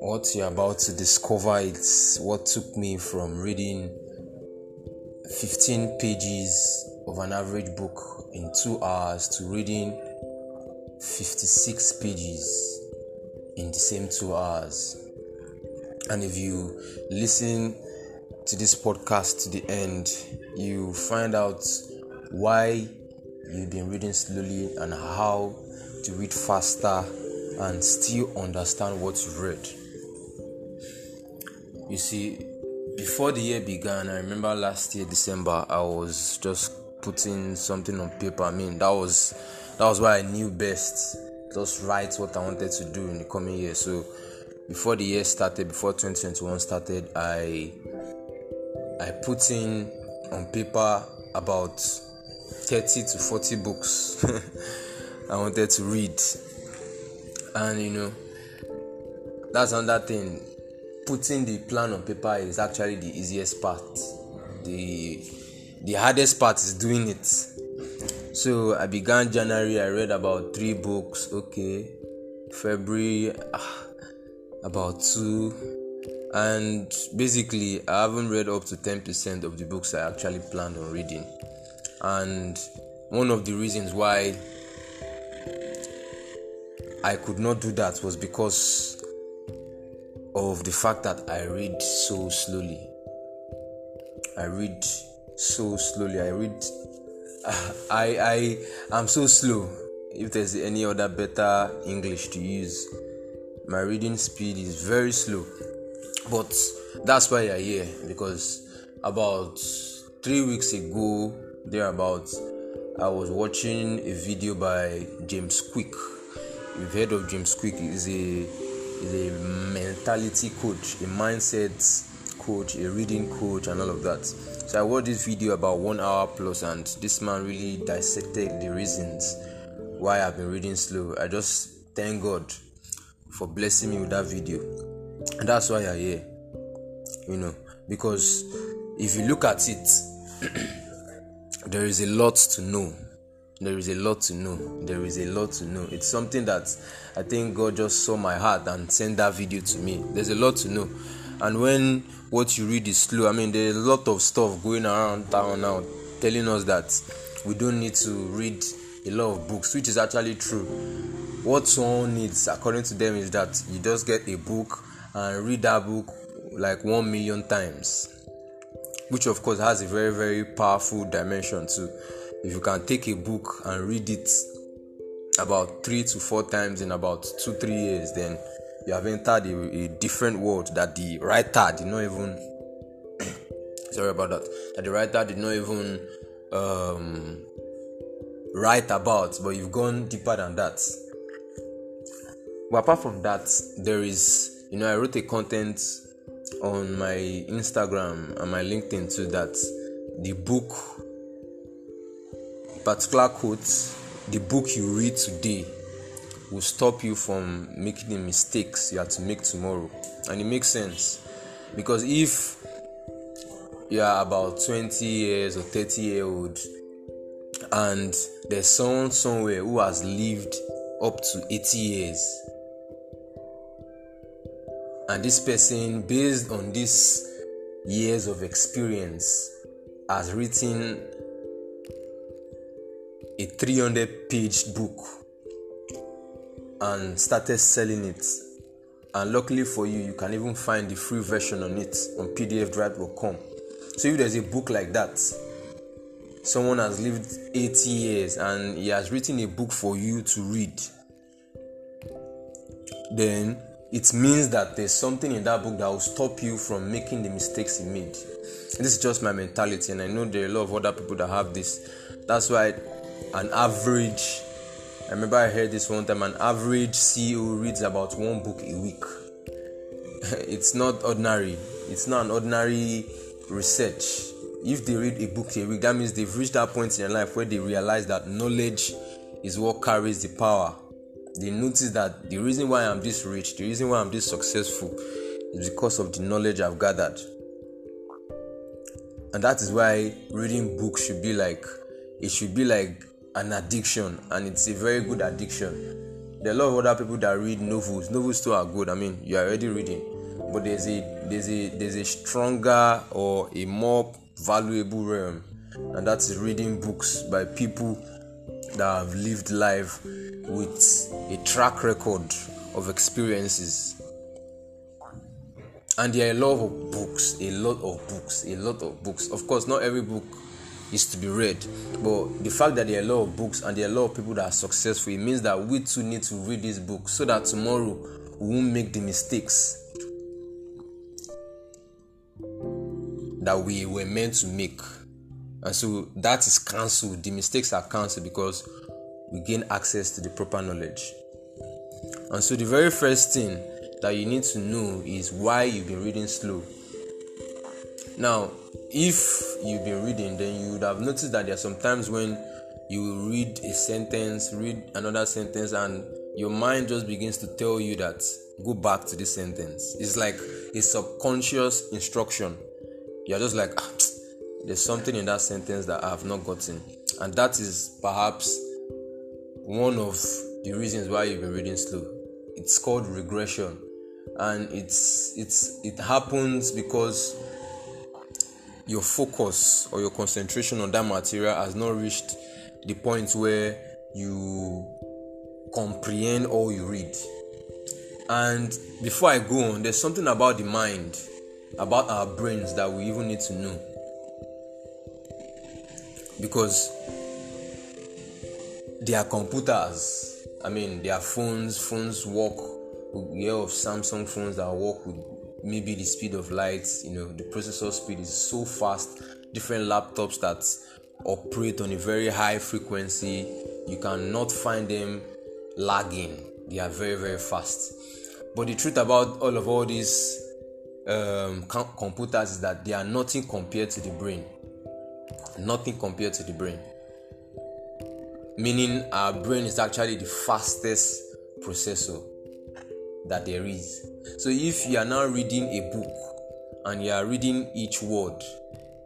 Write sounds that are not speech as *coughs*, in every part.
What you're about to discover is what took me from reading 15 pages of an average book in two hours to reading 56 pages in the same two hours. And if you listen to this podcast to the end, you find out why you've been reading slowly and how to read faster and still understand what you've read. You see, before the year began, I remember last year December, I was just putting something on paper. I mean, that was that was what I knew best. Just write what I wanted to do in the coming year. So before the year started, before 2021 started, I I put in on paper about 30 to 40 books *laughs* I wanted to read. And you know, that's another thing putting the plan on paper is actually the easiest part. The the hardest part is doing it. So I began January. I read about three books. Okay, February ah, about two, and basically I haven't read up to ten percent of the books I actually planned on reading. And one of the reasons why I could not do that was because of the fact that I read so slowly. I read so slowly. I read. *laughs* I I am so slow. If there's any other better English to use, my reading speed is very slow. But that's why you're here because about three weeks ago, thereabouts, I was watching a video by James Kwik. You've heard of James Kwik? He's a is a mentality coach, a mindset coach, a reading coach, and all of that. So I watched this video about one hour plus, and this man really dissected the reasons why I've been reading slow. I just thank God for blessing me with that video, and that's why I'm here. You know, because if you look at it, *clears throat* there is a lot to know there is a lot to know. There is a lot to know. It's something that I think God just saw my heart and sent that video to me. There's a lot to know. And when what you read is slow, I mean, there's a lot of stuff going around town now telling us that we don't need to read a lot of books, which is actually true. What someone needs, according to them, is that you just get a book and read that book like one million times, which of course has a very, very powerful dimension too. If you can take a book and read it about three to four times in about two three years then you have entered a, a different world that the writer did not even *coughs* sorry about that. That the writer did not even um, write about but you've gone deeper than that. But apart from that there is you know i wrote a content on my instagram and my linkedin too that the book particular quote the book you read today will stop you from making the mistakes you have to make tomorrow. And it makes sense because if you are about 20 years or 30 year old and there's someone somewhere who has lived up to 80 years and this person based on these years of experience has written a 300 page book and started selling it. And luckily for you you can even find the free version on it on pdfdrive.com so if there's a book like that someone has lived 80 years and he has written a book for you to read then it means that there's something in that book that will stop you from making the mistakes he made this is just my mentality and i know there are a lot of other people that have this that's why an average I remember I heard this one time an average CEO reads about one book a week. *laughs* it's not ordinary. It's not an ordinary research. If they read a book a week, that means they've reached that point in their life where they realize that knowledge is what carries the power. They notice that the reason why I'm this rich, the reason why I'm this successful is because of the knowledge I've gathered. And that is why reading books should be like it should be like an addiction, and it's a very good addiction. There are a lot of other people that read novels. Novels too are good. I mean, you are already reading, but there's a there's a there's a stronger or a more valuable realm, and that's reading books by people that have lived life with a track record of experiences. And there are a lot of books, a lot of books, a lot of books. Of course, not every book is to be read, but the fact that there are a lot of books and there are a lot of people that are successful, it means that we too need to read these books so that tomorrow we won't make the mistakes that we were meant to make. And so that is cancelled. The mistakes are cancelled because we gain access to the proper knowledge. And so the very first thing that you need to know is why you've been reading slow. Now, if you've been reading, then you would have noticed that there are some times when you read a sentence, read another sentence, and your mind just begins to tell you that go back to this sentence. It's like a subconscious instruction. You're just like, ah, there's something in that sentence that I have not gotten. And that is perhaps one of the reasons why you've been reading slow. It's called regression. And it's it's it happens because your focus or your concentration on that material has not reached the point where you comprehend all you read. And before I go on, there's something about the mind, about our brains that we even need to know. Because they are computers. I mean, their phones, phones work. We hear of Samsung phones that work with maybe the speed of light. You know, the processor speed is so fast. Different laptops that operate on a very high frequency, you cannot find them lagging. They are very, very fast. But the truth about all of all these um, computers is that they are nothing compared to the brain. Nothing compared to the brain. Meaning, our brain is actually the fastest processor that there is. So, if you are now reading a book and you are reading each word,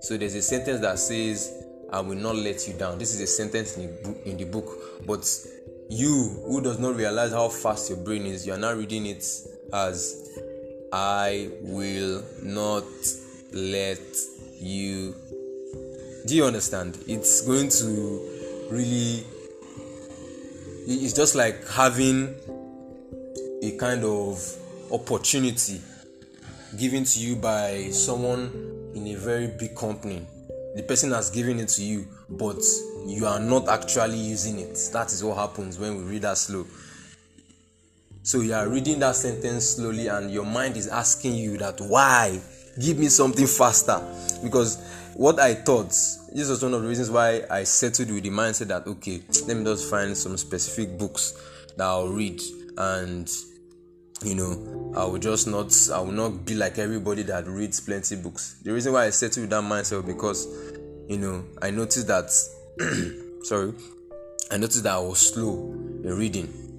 so there's a sentence that says, I will not let you down. This is a sentence in the book, in the book. but you who does not realize how fast your brain is, you are now reading it as I will not let you. Do you understand? It's going to really. It's just like having a kind of opportunity given to you by someone in a very big company. The person has given it to you, but you are not actually using it. That is what happens when we read that slow. So you are reading that sentence slowly, and your mind is asking you that why? Give me something faster. Because what I thought, this was one of the reasons why I settled with the mindset that okay, *tsk* let me just find some specific books that I'll read, and you know, I will just not, I will not be like everybody that reads plenty books. The reason why I settled with that mindset because, you know, I noticed that, *clears throat* sorry, I noticed that I was slow in reading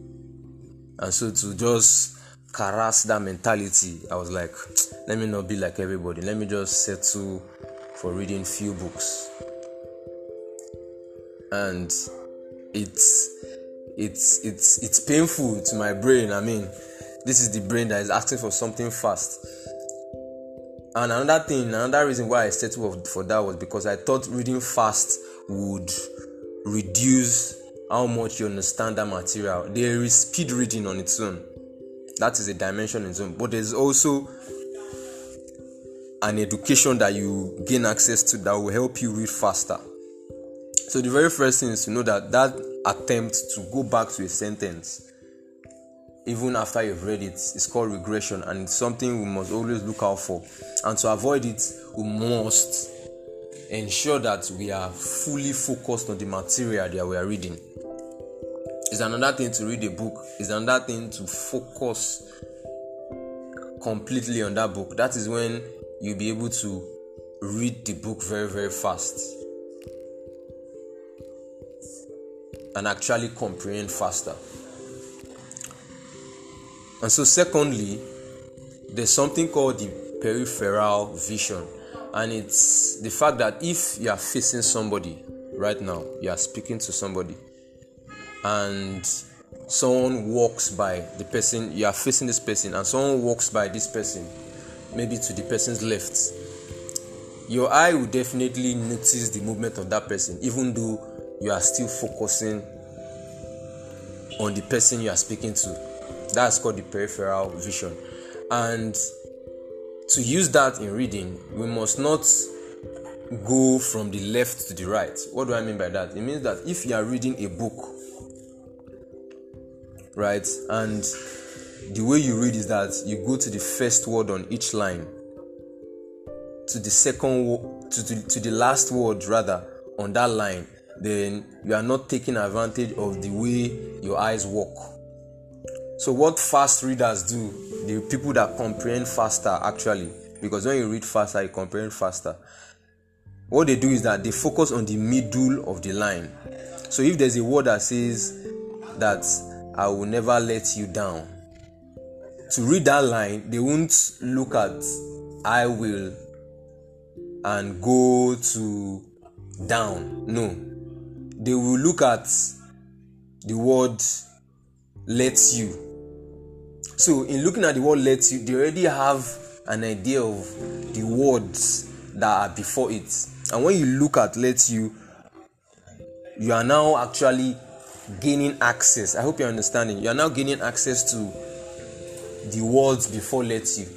and so to just caress that mentality, I was like, *tsk* let me not be like everybody. Let me just settle for reading few books. And it's it's it's it's painful to my brain. I mean, this is the brain that is asking for something fast. And another thing, another reason why I settled for that was because I thought reading fast would reduce how much you understand that material. There is speed reading on its own. That is a dimension in its own. But there's also an education that you gain access to that will help you read faster. So the very first thing is to know that that attempt to go back to a sentence, even after you've read it, is called regression, and it's something we must always look out for. And to avoid it, we must ensure that we are fully focused on the material that we are reading. It's another thing to read a book, it's another thing to focus completely on that book. That is when you'll be able to read the book very, very fast and actually comprehend faster. And so, secondly, there's something called the peripheral vision, and it's the fact that if you are facing somebody right now. You are speaking to somebody, and someone walks by the person you are facing this person, and someone walks by this person, maybe to the person's left. Your eye will definitely notice the movement of that person, even though you are still focusing on the person you are speaking to. That's called the peripheral vision. And to use that in reading, we must not go from the left to the right. What do I mean by that? It means that if you are reading a book, right, and the way you read is that you go to the first word on each line, to the second, to, to, to the last word rather on that line, then you are not taking advantage of the way your eyes work. So, what fast readers do, the people that comprehend faster actually, because when you read faster, you comprehend faster. What they do is that they focus on the middle of the line. So, if there's a word that says that I will never let you down, to read that line, they won't look at I will and go to down. No, they will look at the word lets you. So, in looking at the word lets you, they already have an idea of the words that are before it. And when you look at lets you, you are now actually gaining access. I hope you're understanding. You are now gaining access to the words before lets you.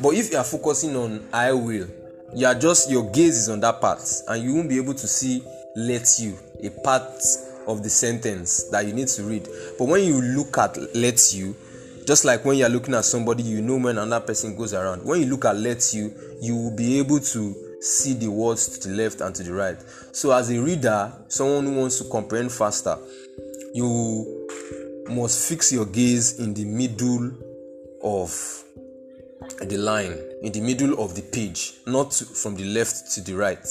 But if you are focusing on I will, you are just your gaze is on that part and you won't be able to see lets you a part of the sentence that you need to read. But when you look at lets you, just like when you're looking at somebody, you know when another person goes around. When you look at lets you, you will be able to see the words to the left and to the right. So, as a reader, someone who wants to comprehend faster, you must fix your gaze in the middle of the line, in the middle of the page, not from the left to the right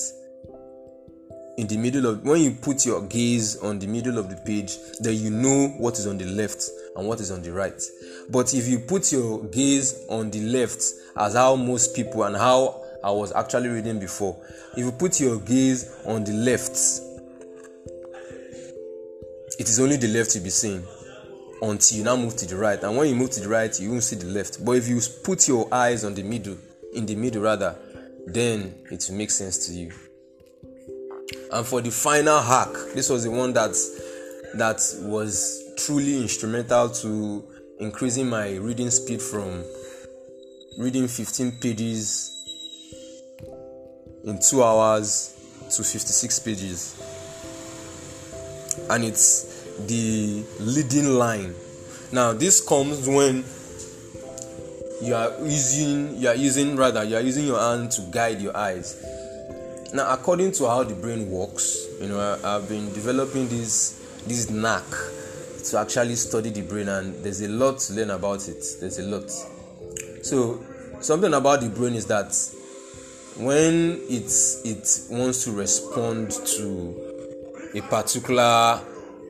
in the middle of when you put your gaze on the middle of the page then you know what is on the left and what is on the right but if you put your gaze on the left as how most people and how i was actually reading before. If you put your gaze on the left it is only the left you'll be seeing until you now move to the right. And when you move to the right you won't see the left. But if you put your eyes on the middle in the middle rather then it will make sense to you. And for the final hack this was the one that that was truly instrumental to increasing my reading speed from reading 15 pages in 2 hours to 56 pages. And it's the leading line. Now this comes when you are using you are using rather you are using your hand to guide your eyes. Now according to how the brain works you know I, have been developing this this knack to actually study the brain and there's a lot to learn about it. There's a lot. So something about the brain is that when it's it wants to respond to a particular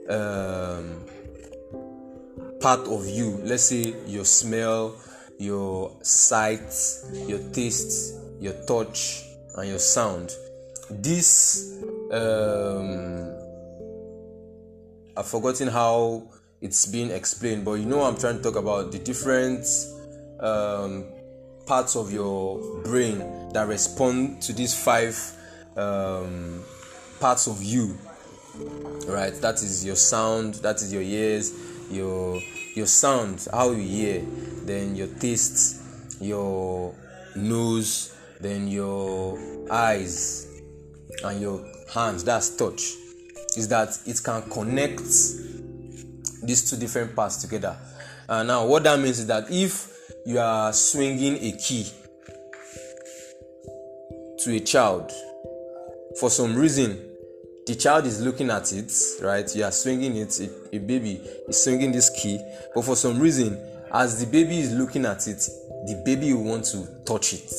um, part of you let's say your smell your sight your taste your touch and your sound this um, I've forgotten how it's been explained, but you know I'm trying to talk about the different um, parts of your brain that respond to these five um, parts of you. Right, that is your sound, that is your ears, your your sound, how you hear, then your taste, your nose, then your eyes, and your hands. That's touch. Is that it can connect these two different parts together. And now what that means is that if you are swinging a key to a child. For some reason the child is looking at it right? You are swinging it. A, a baby is swinging this key. But for some reason as the baby is looking at it the baby will want to touch it.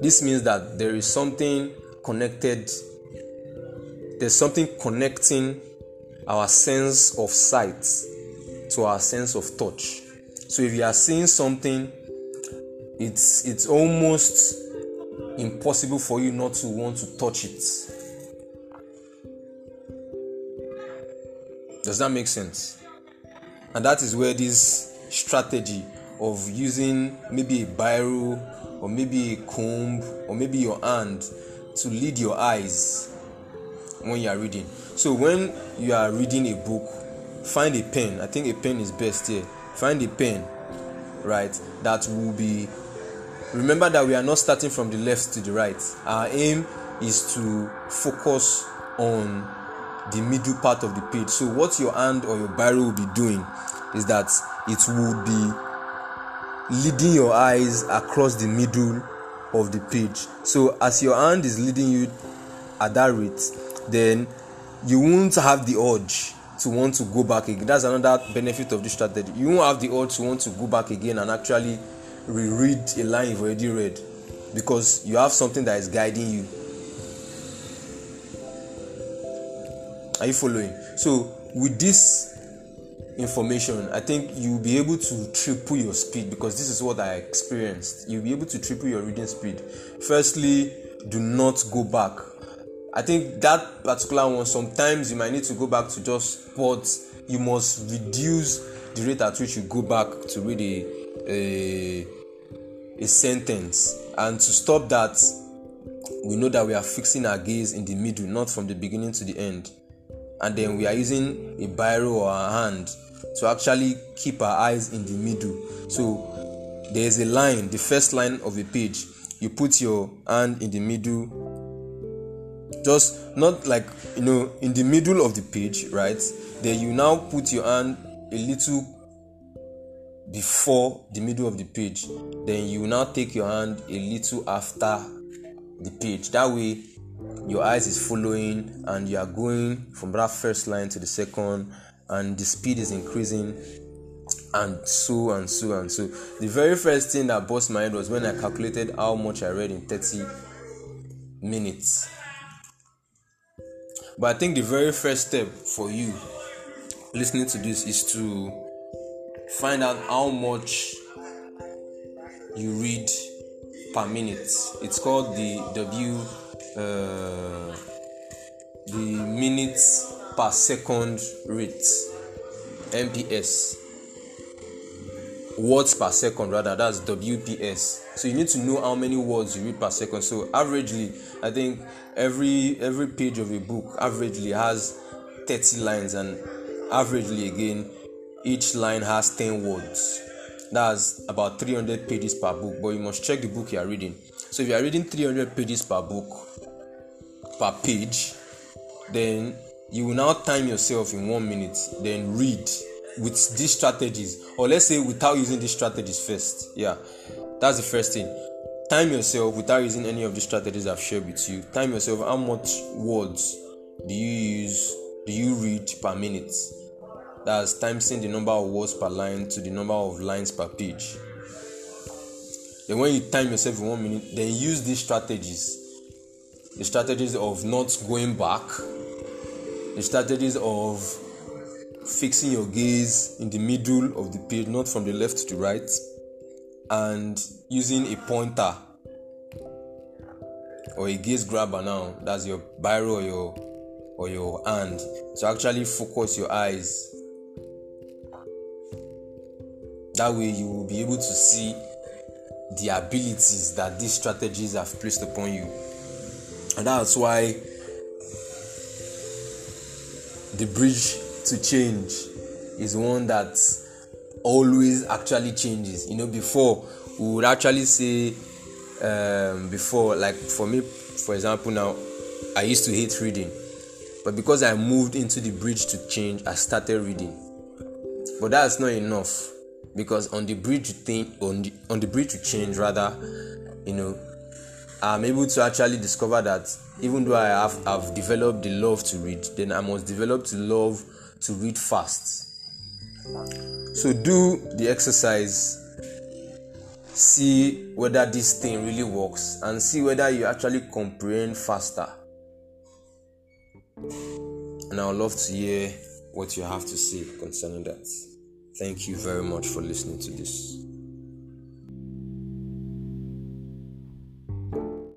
This means that there is something connected there's something connecting our sense of sight to our sense of touch so if you are seeing something it's it's almost impossible for you not to want to touch it Does that make sense? And that is where this strategy of using maybe a biro or maybe a comb or maybe your hand to lead your eyes when you are reading. So when you are reading a book, find a pen. I think a pen is best here. Find a pen, right? That will be. Remember that we are not starting from the left to the right. Our aim is to focus on the middle part of the page. So what your hand or your biro will be doing is that it will be leading your eyes across the middle of the page. So as your hand is leading you at that rate, then you won't have the urge to want to go back again. That's another benefit of this strategy. You won't have the urge to want to go back again and actually reread a line you've already read because you have something that is guiding you. Are you following? So with this information, I think you'll be able to triple your speed because this is what I experienced. You'll be able to triple your reading speed. Firstly, do not go back. I think that particular one, sometimes you might need to go back to just, but you must reduce the rate at which you go back to read a, a, a sentence. And to stop that, we know that we are fixing our gaze in the middle, not from the beginning to the end. And then we are using a biro or a hand to actually keep our eyes in the middle. So there is a line the first line of a page. You put your hand in the middle just not like you know in the middle of the page right then you now put your hand a little before the middle of the page. Then you now take your hand a little after the page. That way your eyes is following and you are going from that first line to the second and the speed is increasing and so and so and so. The very first thing that burst my head was when i calculated how much i read in 30 minutes but i think the very first step for you listening to this is to find out how much you read per minute. It's called the w uh, the minutes per second rate mps words per second rather that's wps so you need to know how many words you read per second. So averagely i think every every page of a book averagely has 30 lines and averagely again each line has 10 words. That's about 300 pages per book but you must check the book you are reading. So if you are reading 300 pages per book per page then you will now time yourself in one minute then read with these strategies or let's say without using these strategies first. Yeah that's the first thing. Time yourself without using any of the strategies i've shared with you. Time yourself how much words do you use do you read per minute? That's timesing the number of words per line to the number of lines per page. Then when you time yourself in one minute then use these strategies. The strategies of not going back, the strategies of fixing your gaze in the middle of the page, not from the left to the right, and using a pointer or a gaze grabber now, that's your biro or your or your hand to actually focus your eyes. That way you will be able to see the abilities that these strategies have placed upon you and that's why the bridge to change is one that always actually changes. You know before we would actually say um, before like for me for example now i used to hate reading. But because i moved into the bridge to change i started reading. But that's not enough. Because on the bridge to think on the, on the bridge to change rather you know I'm able to actually discover that even though I have I've developed the love to read, then I must develop the love to read fast. So do the exercise, see whether this thing really works, and see whether you actually comprehend faster. And I would love to hear what you have to say concerning that. Thank you very much for listening to this.